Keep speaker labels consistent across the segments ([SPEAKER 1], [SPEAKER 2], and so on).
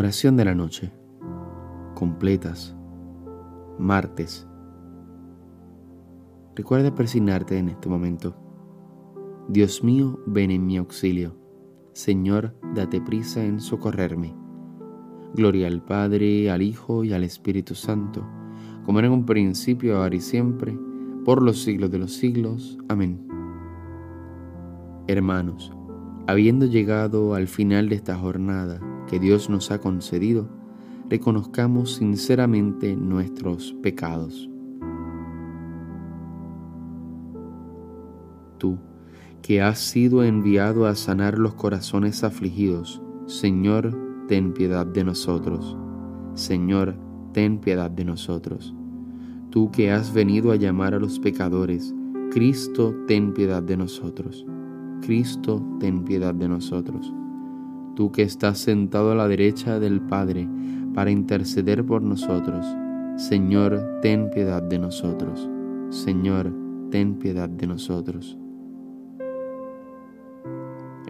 [SPEAKER 1] Oración de la noche. Completas. Martes. Recuerda persignarte en este momento. Dios mío, ven en mi auxilio. Señor, date prisa en socorrerme. Gloria al Padre, al Hijo y al Espíritu Santo, como era en un principio, ahora y siempre, por los siglos de los siglos. Amén. Hermanos, habiendo llegado al final de esta jornada que Dios nos ha concedido, reconozcamos sinceramente nuestros pecados. Tú, que has sido enviado a sanar los corazones afligidos, Señor, ten piedad de nosotros. Señor, ten piedad de nosotros. Tú que has venido a llamar a los pecadores, Cristo, ten piedad de nosotros. Cristo, ten piedad de nosotros. Tú que estás sentado a la derecha del Padre para interceder por nosotros, Señor, ten piedad de nosotros. Señor, ten piedad de nosotros.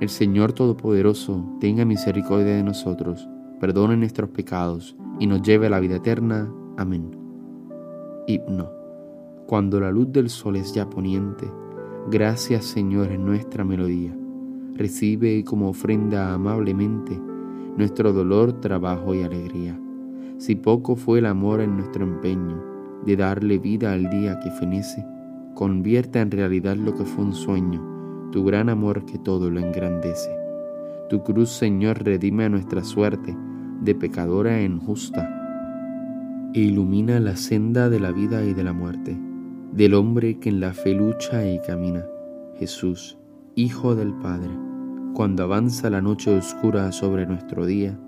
[SPEAKER 1] El Señor Todopoderoso tenga misericordia de nosotros, perdone nuestros pecados y nos lleve a la vida eterna. Amén. Himno. Cuando la luz del sol es ya poniente, gracias Señor en nuestra melodía. Recibe como ofrenda amablemente nuestro dolor, trabajo y alegría. Si poco fue el amor en nuestro empeño de darle vida al día que fenece, convierta en realidad lo que fue un sueño tu gran amor que todo lo engrandece. Tu cruz, Señor, redime a nuestra suerte de pecadora en justa, e ilumina la senda de la vida y de la muerte, del hombre que en la fe lucha y camina. Jesús, Hijo del Padre, cuando avanza la noche oscura sobre nuestro día,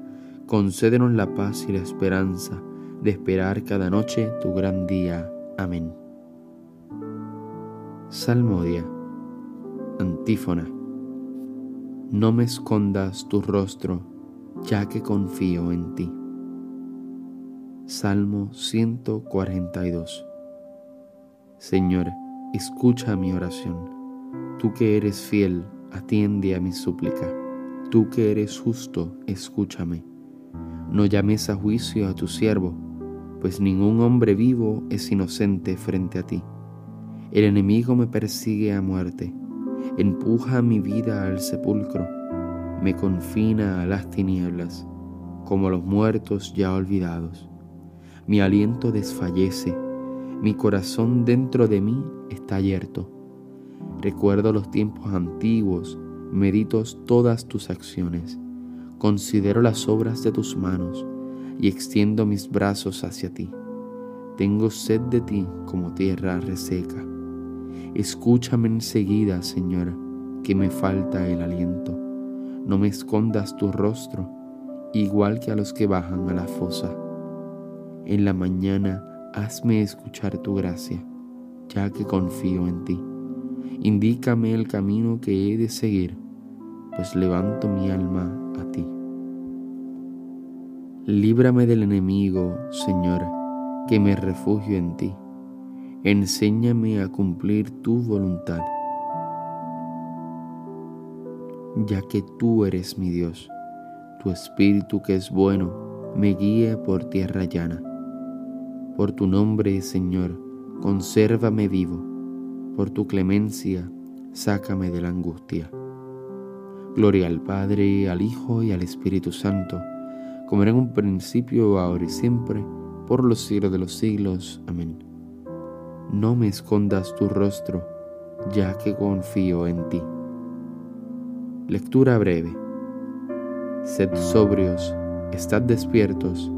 [SPEAKER 1] concédenos la paz y la esperanza de esperar cada noche tu gran día. Amén. Salmodia Antífona. No me escondas tu rostro, ya que confío en ti. Salmo 142. Señor, escucha mi oración. Tú que eres fiel, atiende a mi súplica. Tú que eres justo, escúchame. No llames a juicio a tu siervo, pues ningún hombre vivo es inocente frente a ti. El enemigo me persigue a muerte empuja mi vida al sepulcro, me confina a las tinieblas, como los muertos ya olvidados. Mi aliento desfallece, mi corazón dentro de mí está abierto. Recuerdo los tiempos antiguos, medito todas tus acciones, considero las obras de tus manos y extiendo mis brazos hacia ti. Tengo sed de ti como tierra reseca. Escúchame enseguida, Señor, que me falta el aliento. No me escondas tu rostro, igual que a los que bajan a la fosa. En la mañana hazme escuchar tu gracia, ya que confío en ti. Indícame el camino que he de seguir, pues levanto mi alma a ti. Líbrame del enemigo, Señor, que me refugio en ti enséñame a cumplir tu voluntad, ya que tú eres mi Dios, tu Espíritu que es bueno, me guíe por tierra llana. Por tu nombre, Señor, consérvame vivo, por tu clemencia, sácame de la angustia. Gloria al Padre, al Hijo y al Espíritu Santo, como era en un principio, ahora y siempre, por los siglos de los siglos. Amén no me escondas tu rostro, ya que confío en ti. Lectura breve. Sed sobrios, estad despiertos,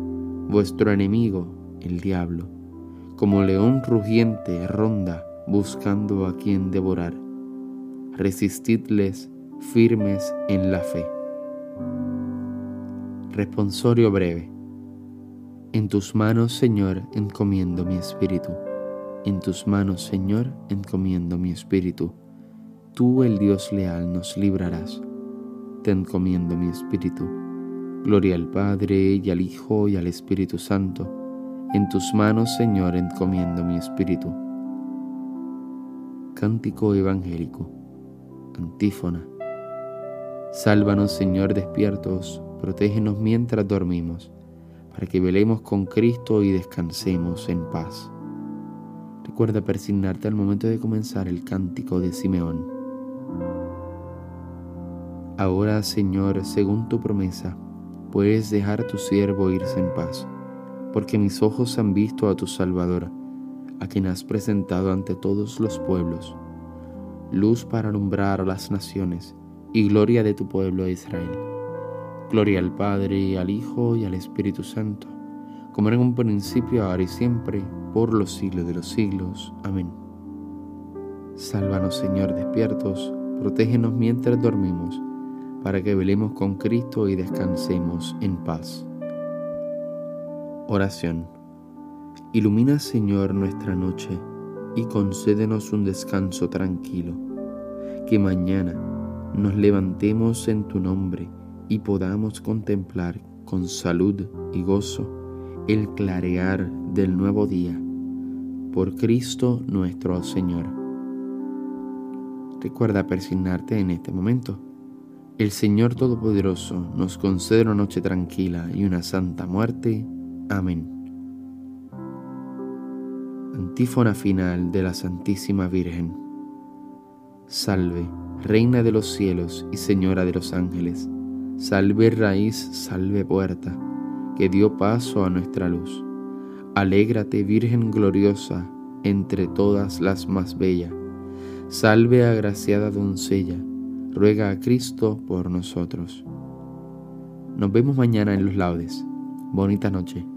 [SPEAKER 1] vuestro enemigo, el diablo, como león rugiente ronda buscando a quien devorar. Resistidles firmes en la fe. Responsorio breve. En tus manos, Señor, encomiendo mi espíritu. En tus manos, Señor, encomiendo mi espíritu. Tú, el Dios leal, nos librarás. Te encomiendo mi espíritu. Gloria al Padre, y al Hijo, y al Espíritu Santo. En tus manos, Señor, encomiendo mi espíritu. Cántico Evangélico. Antífona. Sálvanos, Señor, despiertos, protégenos mientras dormimos, para que velemos con Cristo y descansemos en paz. Recuerda persignarte al momento de comenzar el cántico de Simeón. Ahora, Señor, según tu promesa, puedes dejar a tu siervo irse en paz, porque mis ojos han visto a tu Salvador, a quien has presentado ante todos los pueblos, luz para alumbrar a las naciones y gloria de tu pueblo Israel. Gloria al Padre, al Hijo, y al Espíritu Santo, como en un principio, ahora y siempre, por los siglos de los siglos. Amén. Sálvanos, Señor, despiertos, protégenos mientras dormimos, para que velemos con Cristo y descansemos en paz. Oración. Ilumina, Señor, nuestra noche y concédenos un descanso tranquilo, que mañana nos levantemos en tu nombre y podamos contemplar con salud y gozo el clarear del nuevo día. Por Cristo nuestro Señor. Recuerda persignarte en este momento. El Señor Todopoderoso nos concede una noche tranquila y una santa muerte. Amén. Antífona final de la Santísima Virgen. Salve Reina de los cielos y Señora de los ángeles, salve raíz, salve puerta, que dio paso a nuestra luz. Alégrate, Virgen gloriosa, entre todas las más bellas. Salve, agraciada doncella, ruega a Cristo por nosotros. Nos vemos mañana en los laudes. Bonita noche.